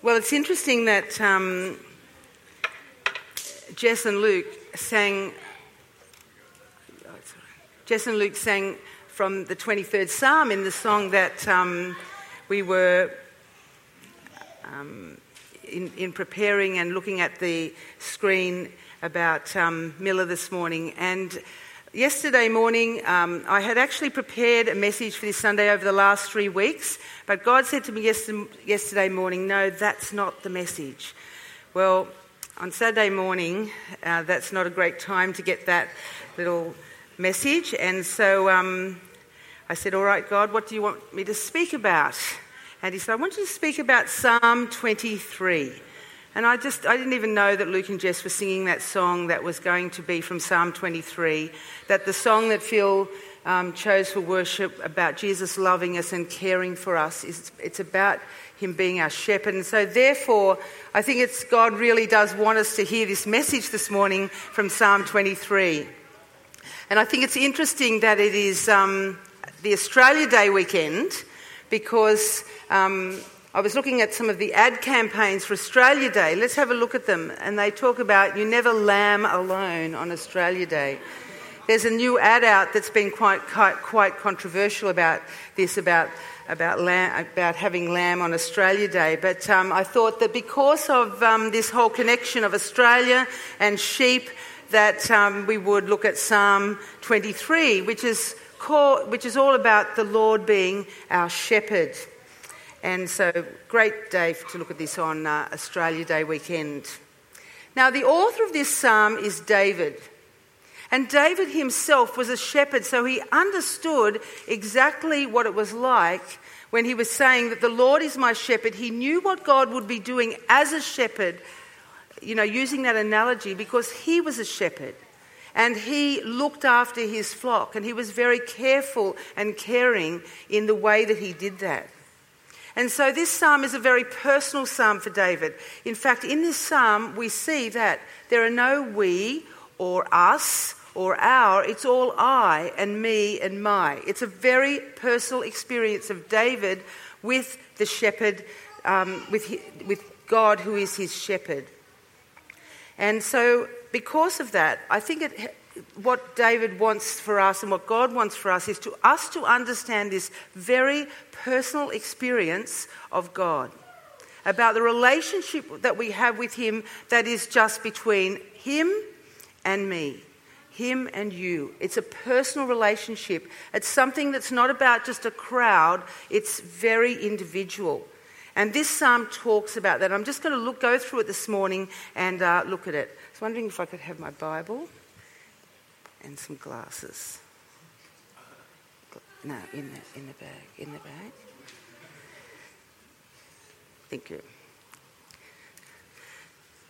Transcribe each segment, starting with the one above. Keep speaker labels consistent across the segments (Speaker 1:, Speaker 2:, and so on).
Speaker 1: Well, it's interesting that um, Jess and Luke sang. Jess and Luke sang from the 23rd Psalm in the song that um, we were um, in, in, preparing and looking at the screen about um, Miller this morning. And Yesterday morning, um, I had actually prepared a message for this Sunday over the last three weeks, but God said to me yesterday morning, No, that's not the message. Well, on Saturday morning, uh, that's not a great time to get that little message, and so um, I said, All right, God, what do you want me to speak about? And He said, I want you to speak about Psalm 23. And I just, I didn't even know that Luke and Jess were singing that song that was going to be from Psalm 23. That the song that Phil um, chose for worship about Jesus loving us and caring for us is, it's about him being our shepherd. And so, therefore, I think it's God really does want us to hear this message this morning from Psalm 23. And I think it's interesting that it is um, the Australia Day weekend because um, I was looking at some of the ad campaigns for Australia Day. Let's have a look at them. And they talk about you never lamb alone on Australia Day. There's a new ad out that's been quite, quite, quite controversial about this, about, about, lamb, about having lamb on Australia Day. But um, I thought that because of um, this whole connection of Australia and sheep, that um, we would look at Psalm 23, which is, called, which is all about the Lord being our shepherd. And so, great day to look at this on uh, Australia Day weekend. Now, the author of this psalm is David. And David himself was a shepherd, so he understood exactly what it was like when he was saying that the Lord is my shepherd. He knew what God would be doing as a shepherd, you know, using that analogy, because he was a shepherd. And he looked after his flock, and he was very careful and caring in the way that he did that. And so this psalm is a very personal psalm for David. In fact, in this psalm, we see that there are no we or us or our, it's all I and me and my. It's a very personal experience of David with the shepherd, um, with, with God who is his shepherd. And so, because of that, I think it, what David wants for us and what God wants for us is to us to understand this very personal experience of God, about the relationship that we have with Him that is just between Him and me. Him and you. It's a personal relationship. It's something that's not about just a crowd, it's very individual. And this psalm talks about that. I'm just going to look, go through it this morning and uh, look at it. I was wondering if I could have my Bible and some glasses. No, in the, in the bag. In the bag. Thank you.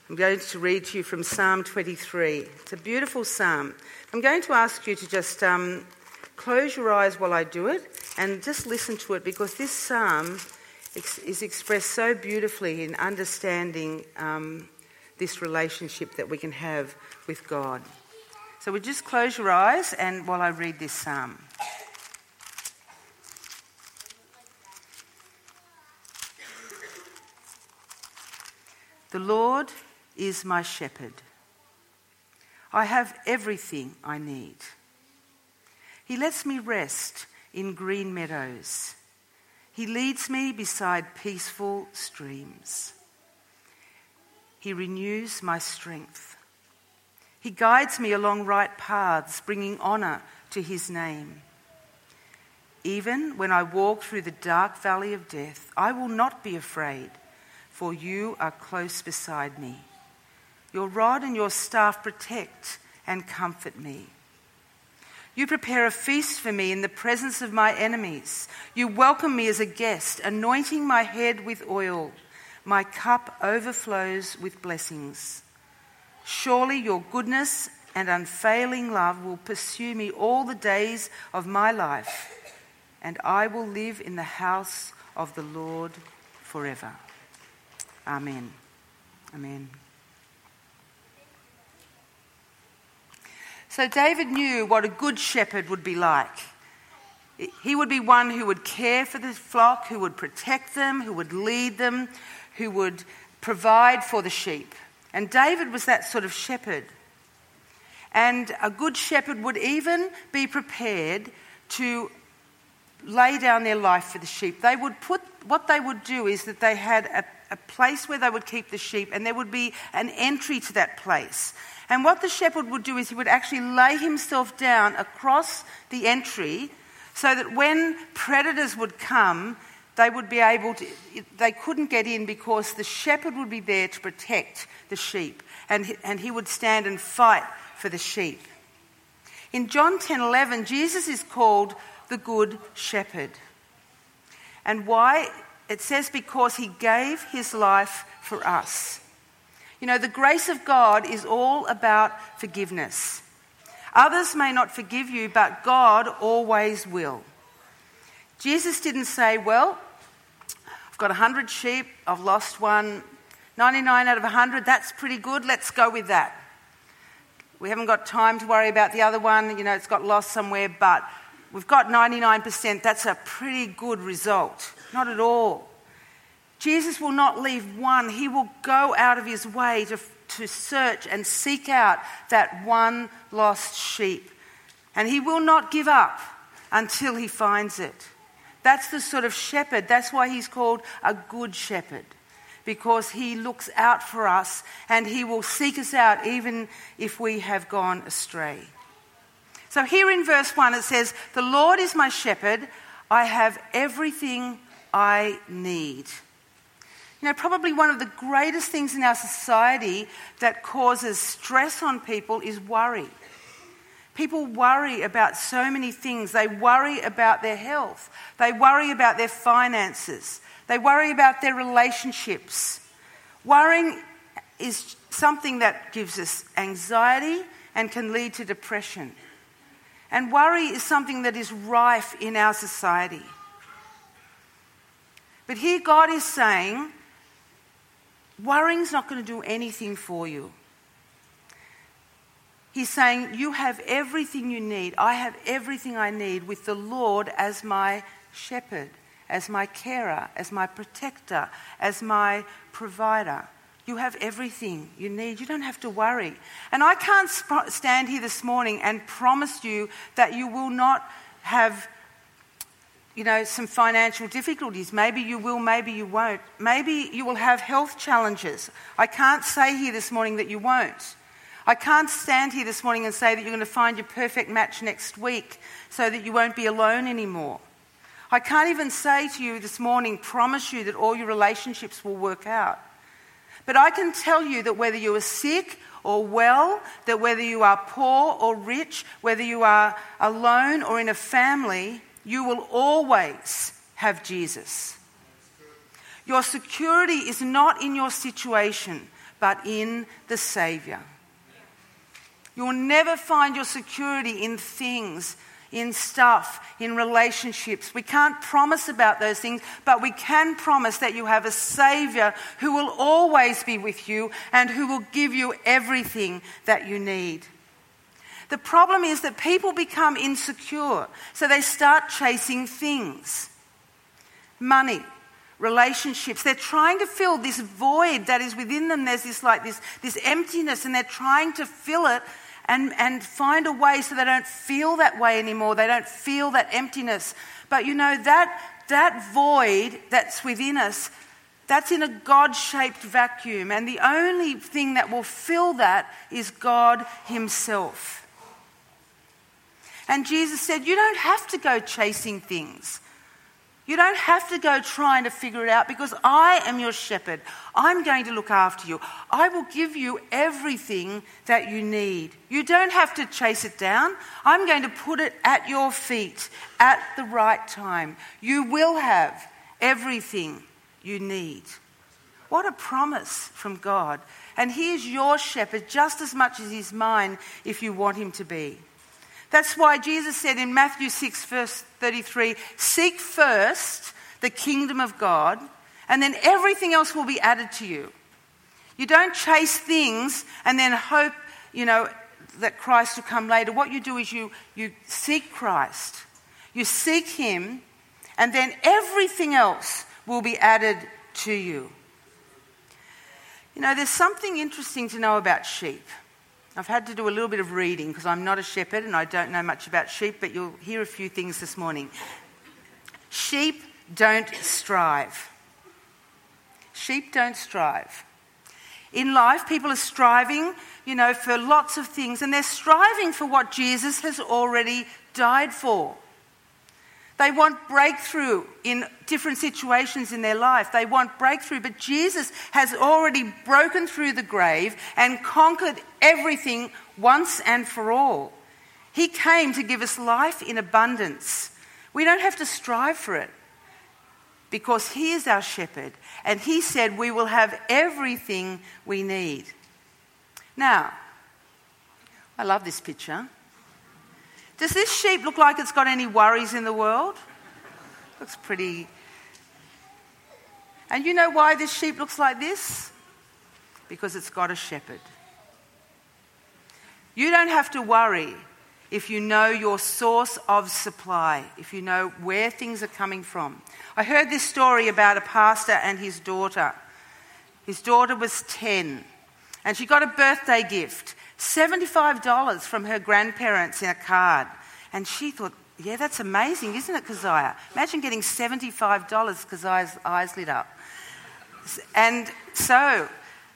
Speaker 1: I'm going to read to you from Psalm 23. It's a beautiful psalm. I'm going to ask you to just um, close your eyes while I do it and just listen to it because this psalm is expressed so beautifully in understanding um, this relationship that we can have with God. So we just close your eyes and while I read this psalm. The Lord is my shepherd. I have everything I need. He lets me rest in green meadows. He leads me beside peaceful streams. He renews my strength. He guides me along right paths, bringing honour to his name. Even when I walk through the dark valley of death, I will not be afraid for you are close beside me. Your rod and your staff protect and comfort me. You prepare a feast for me in the presence of my enemies. You welcome me as a guest, anointing my head with oil. My cup overflows with blessings. Surely your goodness and unfailing love will pursue me all the days of my life, and I will live in the house of the Lord forever. Amen. Amen. So David knew what a good shepherd would be like. He would be one who would care for the flock, who would protect them, who would lead them, who would provide for the sheep. And David was that sort of shepherd. And a good shepherd would even be prepared to lay down their life for the sheep. They would put, what they would do is that they had a, a place where they would keep the sheep, and there would be an entry to that place. And what the shepherd would do is he would actually lay himself down across the entry so that when predators would come, they would be able to, they couldn't get in because the shepherd would be there to protect the sheep and, and he would stand and fight for the sheep. In John 10 11, Jesus is called the Good Shepherd. And why? It says because he gave his life for us. You know, the grace of God is all about forgiveness. Others may not forgive you, but God always will. Jesus didn't say, Well, I've got 100 sheep, I've lost one, 99 out of 100, that's pretty good, let's go with that. We haven't got time to worry about the other one, you know, it's got lost somewhere, but we've got 99%, that's a pretty good result. Not at all. Jesus will not leave one, he will go out of his way to, to search and seek out that one lost sheep. And he will not give up until he finds it. That's the sort of shepherd. That's why he's called a good shepherd, because he looks out for us and he will seek us out even if we have gone astray. So, here in verse 1, it says, The Lord is my shepherd, I have everything I need. You know, probably one of the greatest things in our society that causes stress on people is worry. People worry about so many things. They worry about their health, they worry about their finances, they worry about their relationships. Worrying is something that gives us anxiety and can lead to depression. And worry is something that is rife in our society. But here God is saying, Worrying's not going to do anything for you. He's saying, You have everything you need. I have everything I need with the Lord as my shepherd, as my carer, as my protector, as my provider. You have everything you need. You don't have to worry. And I can't sp- stand here this morning and promise you that you will not have you know, some financial difficulties. Maybe you will, maybe you won't. Maybe you will have health challenges. I can't say here this morning that you won't. I can't stand here this morning and say that you're going to find your perfect match next week so that you won't be alone anymore. I can't even say to you this morning, promise you that all your relationships will work out. But I can tell you that whether you are sick or well, that whether you are poor or rich, whether you are alone or in a family, you will always have Jesus. Your security is not in your situation, but in the Savior. You'll never find your security in things, in stuff, in relationships. We can't promise about those things, but we can promise that you have a Savior who will always be with you and who will give you everything that you need. The problem is that people become insecure, so they start chasing things money, relationships. They're trying to fill this void that is within them. There's this like this, this emptiness, and they're trying to fill it and, and find a way so they don't feel that way anymore. They don't feel that emptiness. But you know, that, that void that's within us, that's in a God shaped vacuum. And the only thing that will fill that is God Himself. And Jesus said, You don't have to go chasing things. You don't have to go trying to figure it out because I am your shepherd. I'm going to look after you. I will give you everything that you need. You don't have to chase it down. I'm going to put it at your feet at the right time. You will have everything you need. What a promise from God. And He is your shepherd just as much as He's mine if you want Him to be. That's why Jesus said in Matthew 6, verse 33 Seek first the kingdom of God, and then everything else will be added to you. You don't chase things and then hope, you know, that Christ will come later. What you do is you, you seek Christ. You seek Him, and then everything else will be added to you. You know, there's something interesting to know about sheep. I've had to do a little bit of reading because I'm not a shepherd and I don't know much about sheep, but you'll hear a few things this morning. Sheep don't strive. Sheep don't strive. In life, people are striving, you know, for lots of things, and they're striving for what Jesus has already died for. They want breakthrough in different situations in their life. They want breakthrough, but Jesus has already broken through the grave and conquered everything once and for all. He came to give us life in abundance. We don't have to strive for it because He is our shepherd and He said we will have everything we need. Now, I love this picture. Does this sheep look like it's got any worries in the world? Looks pretty. And you know why this sheep looks like this? Because it's got a shepherd. You don't have to worry if you know your source of supply, if you know where things are coming from. I heard this story about a pastor and his daughter. His daughter was 10, and she got a birthday gift $75 from her grandparents in a card. And she thought, yeah, that's amazing, isn't it, Keziah? Imagine getting $75, Keziah's eyes lit up. And so,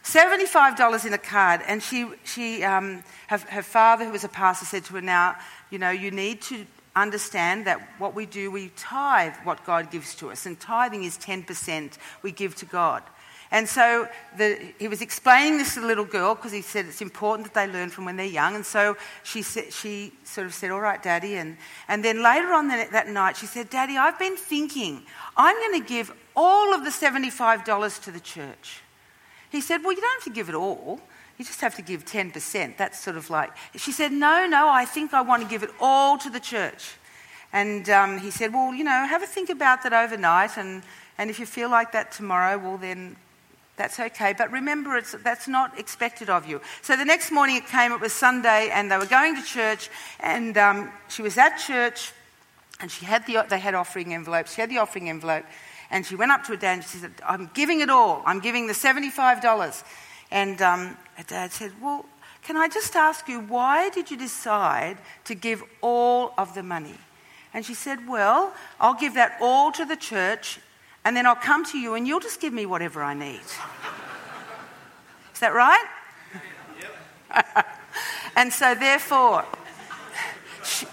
Speaker 1: $75 in a card. And she, she um, her, her father, who was a pastor, said to her, now, you know, you need to understand that what we do, we tithe what God gives to us. And tithing is 10% we give to God. And so the, he was explaining this to the little girl because he said it's important that they learn from when they're young. And so she, she sort of said, All right, Daddy. And, and then later on that, that night, she said, Daddy, I've been thinking, I'm going to give all of the $75 to the church. He said, Well, you don't have to give it all. You just have to give 10%. That's sort of like. She said, No, no, I think I want to give it all to the church. And um, he said, Well, you know, have a think about that overnight. And, and if you feel like that tomorrow, well, then that's okay. But remember, it's, that's not expected of you. So the next morning it came, it was Sunday, and they were going to church, and um, she was at church, and she had the, they had offering envelopes. She had the offering envelope, and she went up to her dad and she said, I'm giving it all. I'm giving the $75. And um, her dad said, Well, can I just ask you, why did you decide to give all of the money? And she said, Well, I'll give that all to the church and then I'll come to you and you'll just give me whatever I need. Is that right? Yep. and so, therefore, she,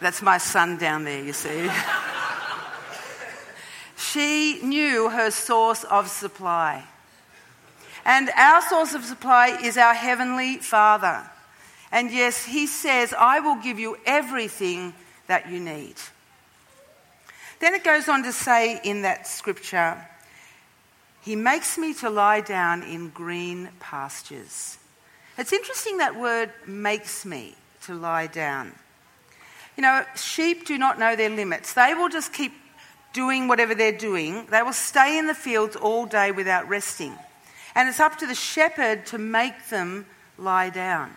Speaker 1: that's my son down there, you see. she knew her source of supply. And our source of supply is our Heavenly Father. And yes, He says, I will give you everything that you need. Then it goes on to say in that scripture, He makes me to lie down in green pastures. It's interesting that word makes me to lie down. You know, sheep do not know their limits. They will just keep doing whatever they're doing. They will stay in the fields all day without resting. And it's up to the shepherd to make them lie down.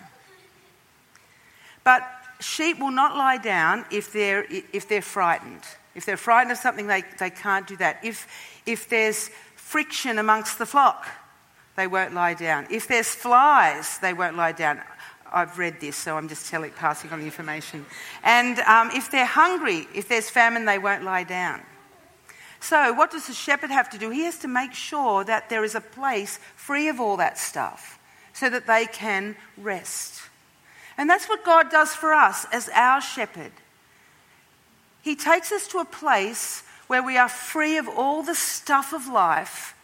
Speaker 1: But sheep will not lie down if they're, if they're frightened. If they're frightened of something, they, they can't do that. If, if there's friction amongst the flock, they won't lie down. If there's flies, they won't lie down. I've read this, so I'm just telling, passing on the information. And um, if they're hungry, if there's famine, they won't lie down. So, what does the shepherd have to do? He has to make sure that there is a place free of all that stuff so that they can rest. And that's what God does for us as our shepherd. He takes us to a place where we are free of all the stuff of life,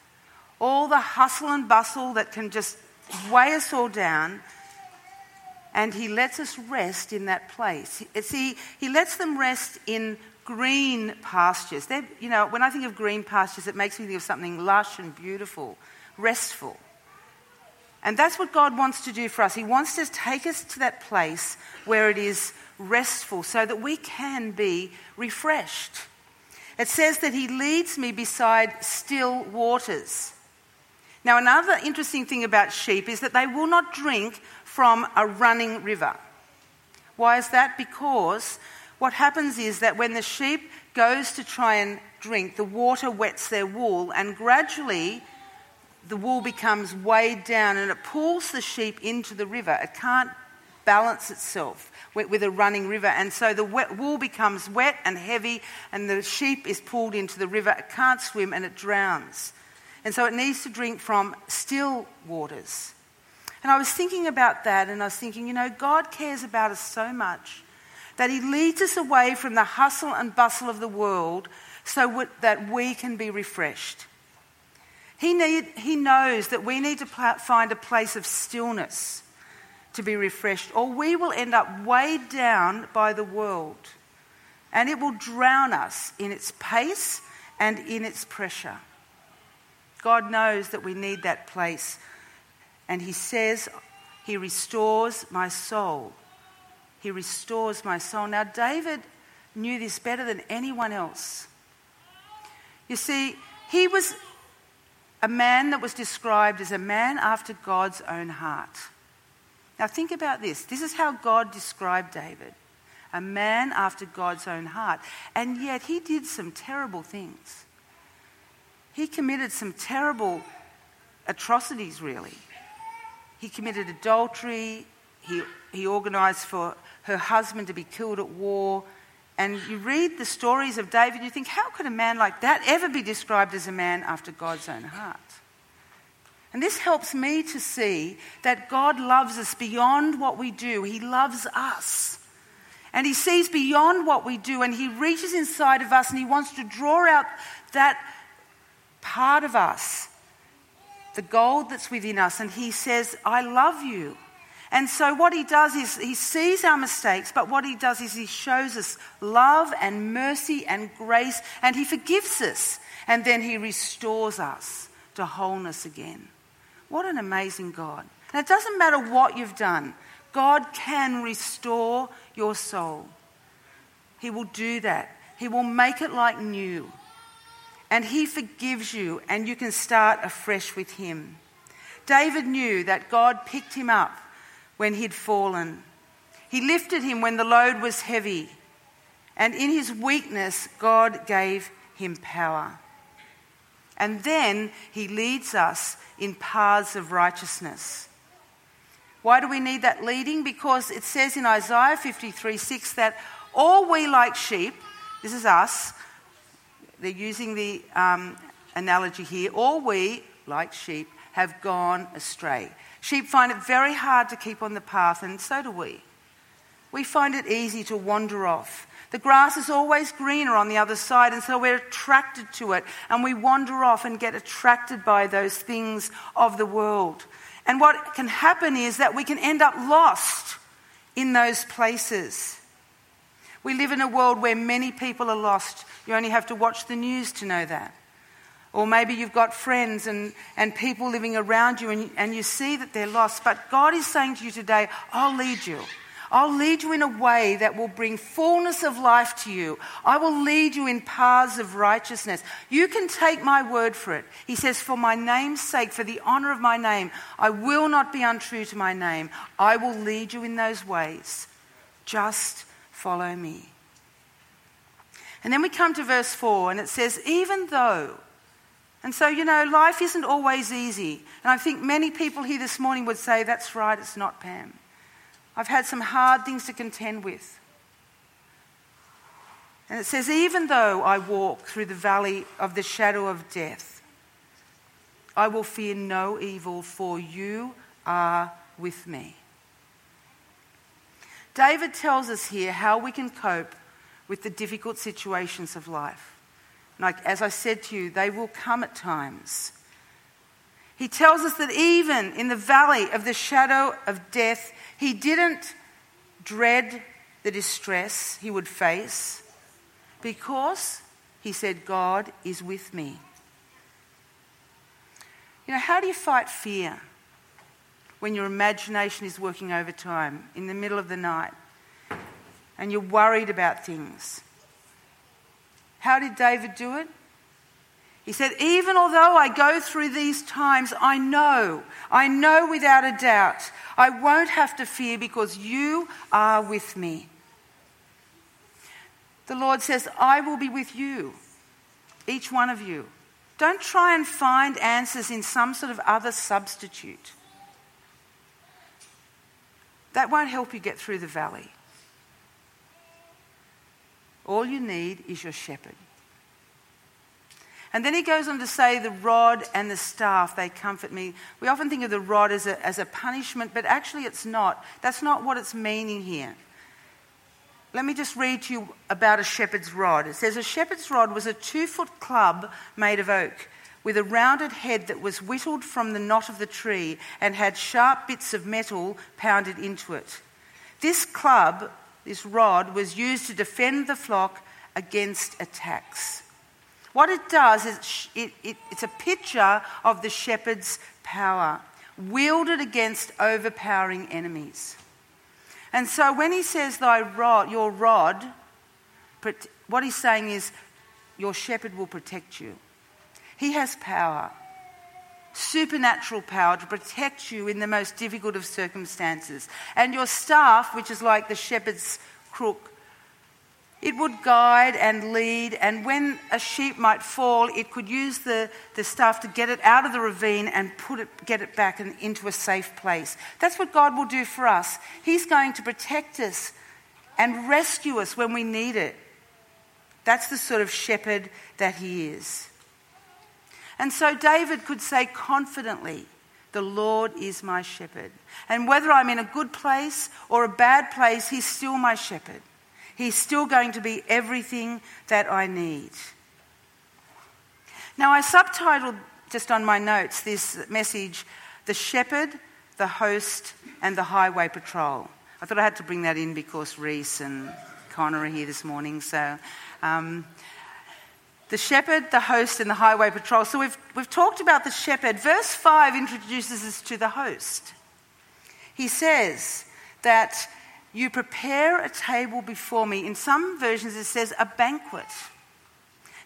Speaker 1: all the hustle and bustle that can just weigh us all down, and He lets us rest in that place. See, He lets them rest in green pastures. They're, you know, when I think of green pastures, it makes me think of something lush and beautiful, restful. And that's what God wants to do for us. He wants to take us to that place where it is restful so that we can be refreshed. It says that He leads me beside still waters. Now, another interesting thing about sheep is that they will not drink from a running river. Why is that? Because what happens is that when the sheep goes to try and drink, the water wets their wool, and gradually the wool becomes weighed down and it pulls the sheep into the river. It can't balance itself with a running river, and so the wool becomes wet and heavy, and the sheep is pulled into the river. It can't swim and it drowns. And so it needs to drink from still waters. And I was thinking about that, and I was thinking, you know, God cares about us so much that He leads us away from the hustle and bustle of the world so that we can be refreshed. He, need, he knows that we need to find a place of stillness to be refreshed, or we will end up weighed down by the world and it will drown us in its pace and in its pressure. God knows that we need that place, and He says, He restores my soul. He restores my soul. Now, David knew this better than anyone else. You see, he was a man that was described as a man after God's own heart. Now, think about this. This is how God described David a man after God's own heart. And yet, he did some terrible things. He committed some terrible atrocities, really. He committed adultery, he, he organised for her husband to be killed at war. And you read the stories of David, you think, how could a man like that ever be described as a man after God's own heart? And this helps me to see that God loves us beyond what we do. He loves us. And He sees beyond what we do, and He reaches inside of us and He wants to draw out that part of us, the gold that's within us. And He says, I love you. And so, what He does is He sees our mistakes, but what He does is He shows us love and mercy and grace, and He forgives us, and then He restores us to wholeness again. What an amazing God. And it doesn't matter what you've done, God can restore your soul. He will do that, He will make it like new. And He forgives you, and you can start afresh with Him. David knew that God picked him up when he'd fallen. He lifted him when the load was heavy. And in his weakness, God gave him power. And then he leads us in paths of righteousness. Why do we need that leading? Because it says in Isaiah 53 6 that all we like sheep, this is us, they're using the um, analogy here, all we, like sheep, have gone astray. Sheep find it very hard to keep on the path, and so do we. We find it easy to wander off. The grass is always greener on the other side, and so we're attracted to it, and we wander off and get attracted by those things of the world. And what can happen is that we can end up lost in those places. We live in a world where many people are lost. You only have to watch the news to know that. Or maybe you've got friends and, and people living around you and, and you see that they're lost. But God is saying to you today, I'll lead you. I'll lead you in a way that will bring fullness of life to you. I will lead you in paths of righteousness. You can take my word for it. He says, For my name's sake, for the honor of my name, I will not be untrue to my name. I will lead you in those ways. Just follow me. And then we come to verse 4, and it says, Even though. And so, you know, life isn't always easy. And I think many people here this morning would say, That's right, it's not, Pam. I've had some hard things to contend with. And it says, Even though I walk through the valley of the shadow of death, I will fear no evil, for you are with me. David tells us here how we can cope with the difficult situations of life. Like, as I said to you, they will come at times. He tells us that even in the valley of the shadow of death, he didn't dread the distress he would face because he said, God is with me. You know, how do you fight fear when your imagination is working overtime in the middle of the night and you're worried about things? How did David do it? He said, Even although I go through these times, I know, I know without a doubt, I won't have to fear because you are with me. The Lord says, I will be with you, each one of you. Don't try and find answers in some sort of other substitute. That won't help you get through the valley. All you need is your shepherd. And then he goes on to say, the rod and the staff, they comfort me. We often think of the rod as a, as a punishment, but actually it's not. That's not what it's meaning here. Let me just read to you about a shepherd's rod. It says, A shepherd's rod was a two foot club made of oak with a rounded head that was whittled from the knot of the tree and had sharp bits of metal pounded into it. This club, this rod, was used to defend the flock against attacks. What it does is it, it, it's a picture of the shepherd's power, wielded against overpowering enemies. And so when he says, Thy rod, your rod, what he's saying is, Your shepherd will protect you. He has power, supernatural power to protect you in the most difficult of circumstances. And your staff, which is like the shepherd's crook, it would guide and lead, and when a sheep might fall, it could use the, the staff to get it out of the ravine and put it, get it back into a safe place. That's what God will do for us. He's going to protect us and rescue us when we need it. That's the sort of shepherd that He is. And so David could say confidently, The Lord is my shepherd. And whether I'm in a good place or a bad place, He's still my shepherd. He's still going to be everything that I need. Now, I subtitled just on my notes this message The Shepherd, the Host, and the Highway Patrol. I thought I had to bring that in because Reese and Connor are here this morning. So, um, the shepherd, the host, and the highway patrol. So, we've, we've talked about the shepherd. Verse 5 introduces us to the host. He says that you prepare a table before me. In some versions, it says a banquet.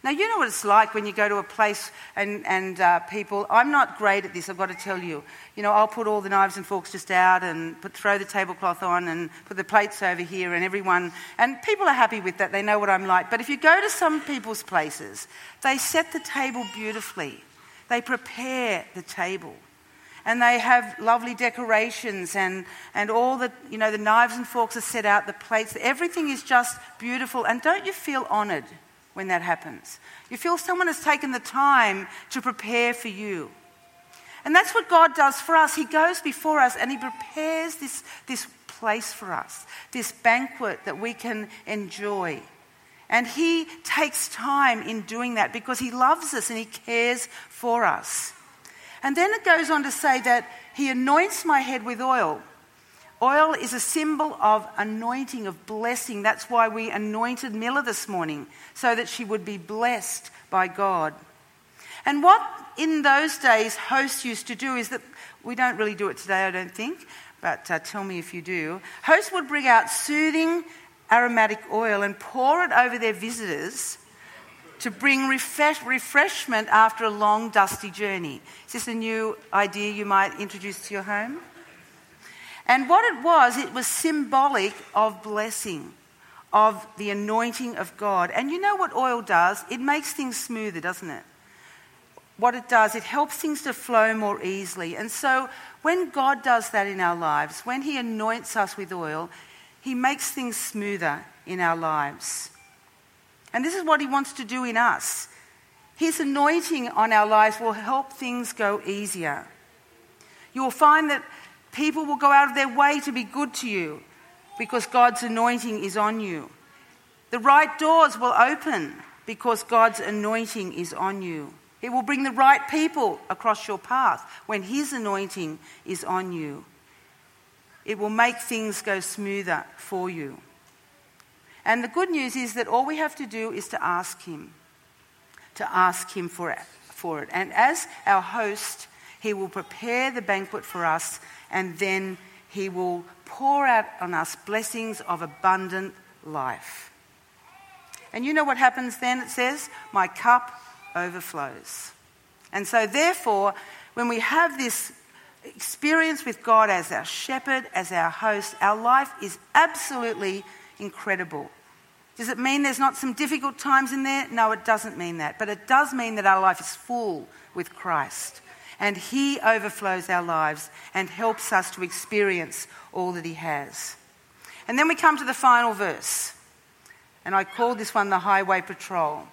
Speaker 1: Now, you know what it's like when you go to a place and, and uh, people, I'm not great at this, I've got to tell you. You know, I'll put all the knives and forks just out and put, throw the tablecloth on and put the plates over here, and everyone, and people are happy with that, they know what I'm like. But if you go to some people's places, they set the table beautifully, they prepare the table and they have lovely decorations and, and all the, you know, the knives and forks are set out, the plates, everything is just beautiful. And don't you feel honoured when that happens? You feel someone has taken the time to prepare for you. And that's what God does for us. He goes before us and He prepares this, this place for us, this banquet that we can enjoy. And He takes time in doing that because He loves us and He cares for us. And then it goes on to say that he anoints my head with oil. Oil is a symbol of anointing, of blessing. That's why we anointed Miller this morning, so that she would be blessed by God. And what in those days hosts used to do is that we don't really do it today, I don't think, but uh, tell me if you do. Hosts would bring out soothing aromatic oil and pour it over their visitors to bring refresh, refreshment after a long, dusty journey. Is this a new idea you might introduce to your home? And what it was, it was symbolic of blessing, of the anointing of God. And you know what oil does? It makes things smoother, doesn't it? What it does, it helps things to flow more easily. And so when God does that in our lives, when He anoints us with oil, He makes things smoother in our lives. And this is what He wants to do in us. His anointing on our lives will help things go easier. You will find that people will go out of their way to be good to you because God's anointing is on you. The right doors will open because God's anointing is on you. It will bring the right people across your path when His anointing is on you. It will make things go smoother for you. And the good news is that all we have to do is to ask Him, to ask Him for it. And as our host, He will prepare the banquet for us, and then He will pour out on us blessings of abundant life. And you know what happens then? It says, My cup overflows. And so, therefore, when we have this experience with God as our shepherd, as our host, our life is absolutely incredible. Does it mean there's not some difficult times in there? No, it doesn't mean that. But it does mean that our life is full with Christ. And He overflows our lives and helps us to experience all that He has. And then we come to the final verse. And I call this one the Highway Patrol.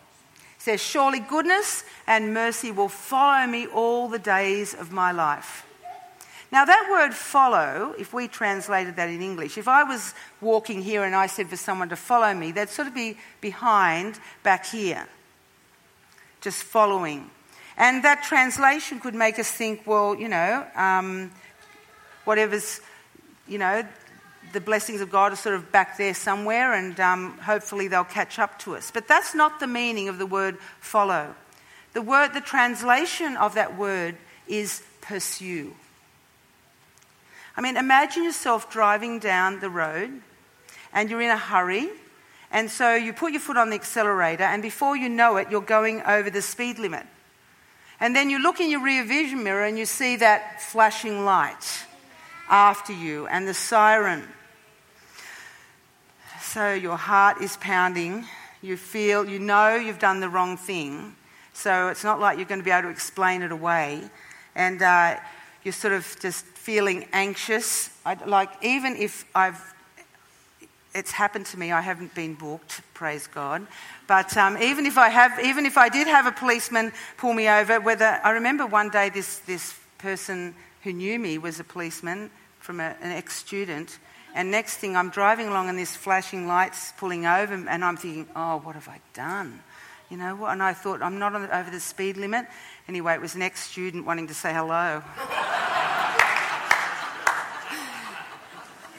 Speaker 1: It says, Surely goodness and mercy will follow me all the days of my life. Now, that word follow, if we translated that in English, if I was walking here and I said for someone to follow me, they'd sort of be behind back here, just following. And that translation could make us think, well, you know, um, whatever's, you know, the blessings of God are sort of back there somewhere, and um, hopefully they'll catch up to us. But that's not the meaning of the word follow. The word, the translation of that word is pursue. I mean, imagine yourself driving down the road and you're in a hurry, and so you put your foot on the accelerator, and before you know it, you're going over the speed limit. And then you look in your rear vision mirror and you see that flashing light after you and the siren. So your heart is pounding. You feel, you know you've done the wrong thing. So it's not like you're going to be able to explain it away. And uh, you're sort of just feeling anxious. I'd, like, even if I've, it's happened to me, I haven't been booked, praise God. But um, even if I have, even if I did have a policeman pull me over, whether I remember one day this this person who knew me was a policeman from a, an ex-student, and next thing I'm driving along and this flashing lights pulling over, and I'm thinking, oh, what have I done? You know? And I thought, I'm not on, over the speed limit. Anyway, it was an ex student wanting to say hello.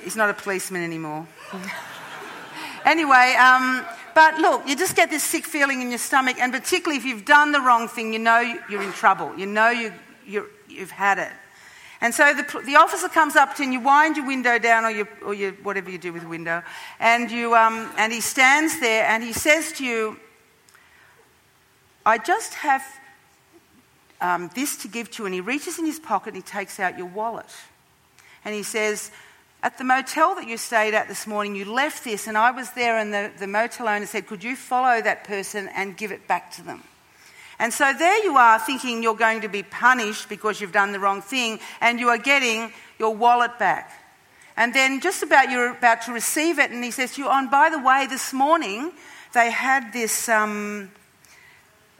Speaker 1: He's not a policeman anymore. anyway, um, but look, you just get this sick feeling in your stomach, and particularly if you've done the wrong thing, you know you're in trouble. You know you, you have had it. And so the, the, officer comes up to you and you wind your window down or, your, or your, whatever you do with window, and, you, um, and he stands there and he says to you, I just have um, this to give to you. And he reaches in his pocket and he takes out your wallet. And he says, At the motel that you stayed at this morning, you left this, and I was there, and the, the motel owner said, Could you follow that person and give it back to them? And so there you are thinking you're going to be punished because you've done the wrong thing, and you are getting your wallet back. And then just about you're about to receive it, and he says to you, Oh, and by the way, this morning they had this. Um,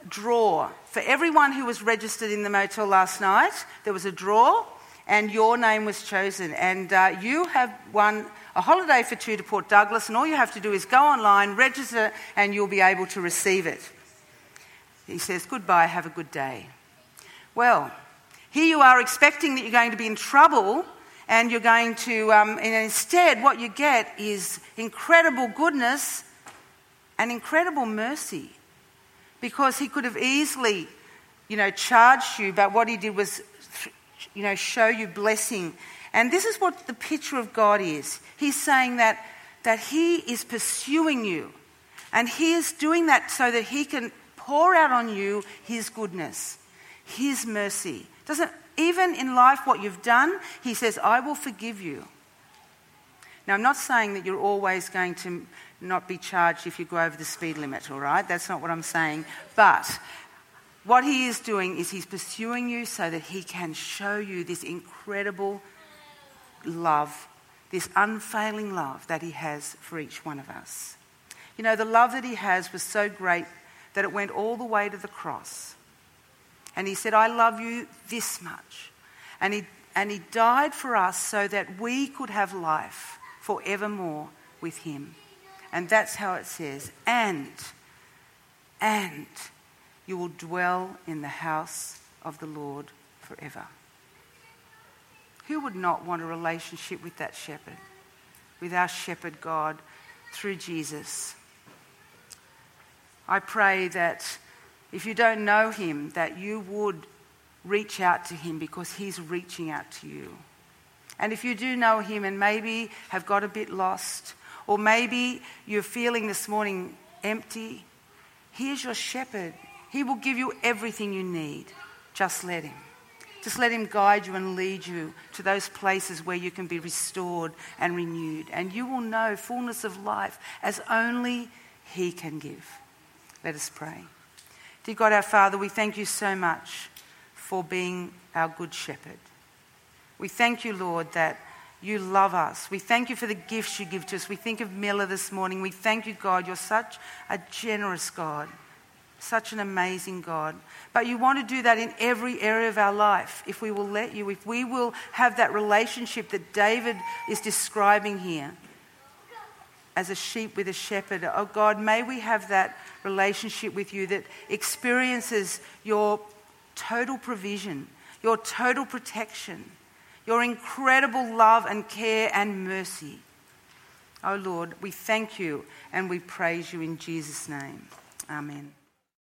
Speaker 1: draw. For everyone who was registered in the motel last night, there was a draw and your name was chosen. And uh, you have won a holiday for two to Port Douglas, and all you have to do is go online, register, and you'll be able to receive it. He says, Goodbye, have a good day. Well, here you are expecting that you're going to be in trouble and you're going to, um, and instead, what you get is incredible goodness and incredible mercy because he could have easily, you know, charged you, but what he did was, you know, show you blessing. And this is what the picture of God is. He's saying that, that he is pursuing you. And he is doing that so that he can pour out on you his goodness, his mercy. Doesn't even in life what you've done, he says, I will forgive you. Now, I'm not saying that you're always going to not be charged if you go over the speed limit, all right? That's not what I'm saying. But what he is doing is he's pursuing you so that he can show you this incredible love, this unfailing love that he has for each one of us. You know, the love that he has was so great that it went all the way to the cross. And he said, I love you this much. And he, and he died for us so that we could have life forevermore with him. And that's how it says, and, and you will dwell in the house of the Lord forever. Who would not want a relationship with that shepherd, with our shepherd God through Jesus? I pray that if you don't know him, that you would reach out to him because he's reaching out to you. And if you do know him and maybe have got a bit lost, or maybe you're feeling this morning empty. Here's your shepherd. He will give you everything you need. Just let Him. Just let Him guide you and lead you to those places where you can be restored and renewed. And you will know fullness of life as only He can give. Let us pray. Dear God, our Father, we thank you so much for being our good shepherd. We thank you, Lord, that you love us. We thank you for the gifts you give to us. We think of Miller this morning. We thank you, God. You're such a generous God, such an amazing God. But you want to do that in every area of our life if we will let you, if we will have that relationship that David is describing here as a sheep with a shepherd. Oh God, may we have that relationship with you that experiences your total provision, your total protection your incredible love and care and mercy. Oh Lord, we thank you and we praise you in Jesus' name. Amen.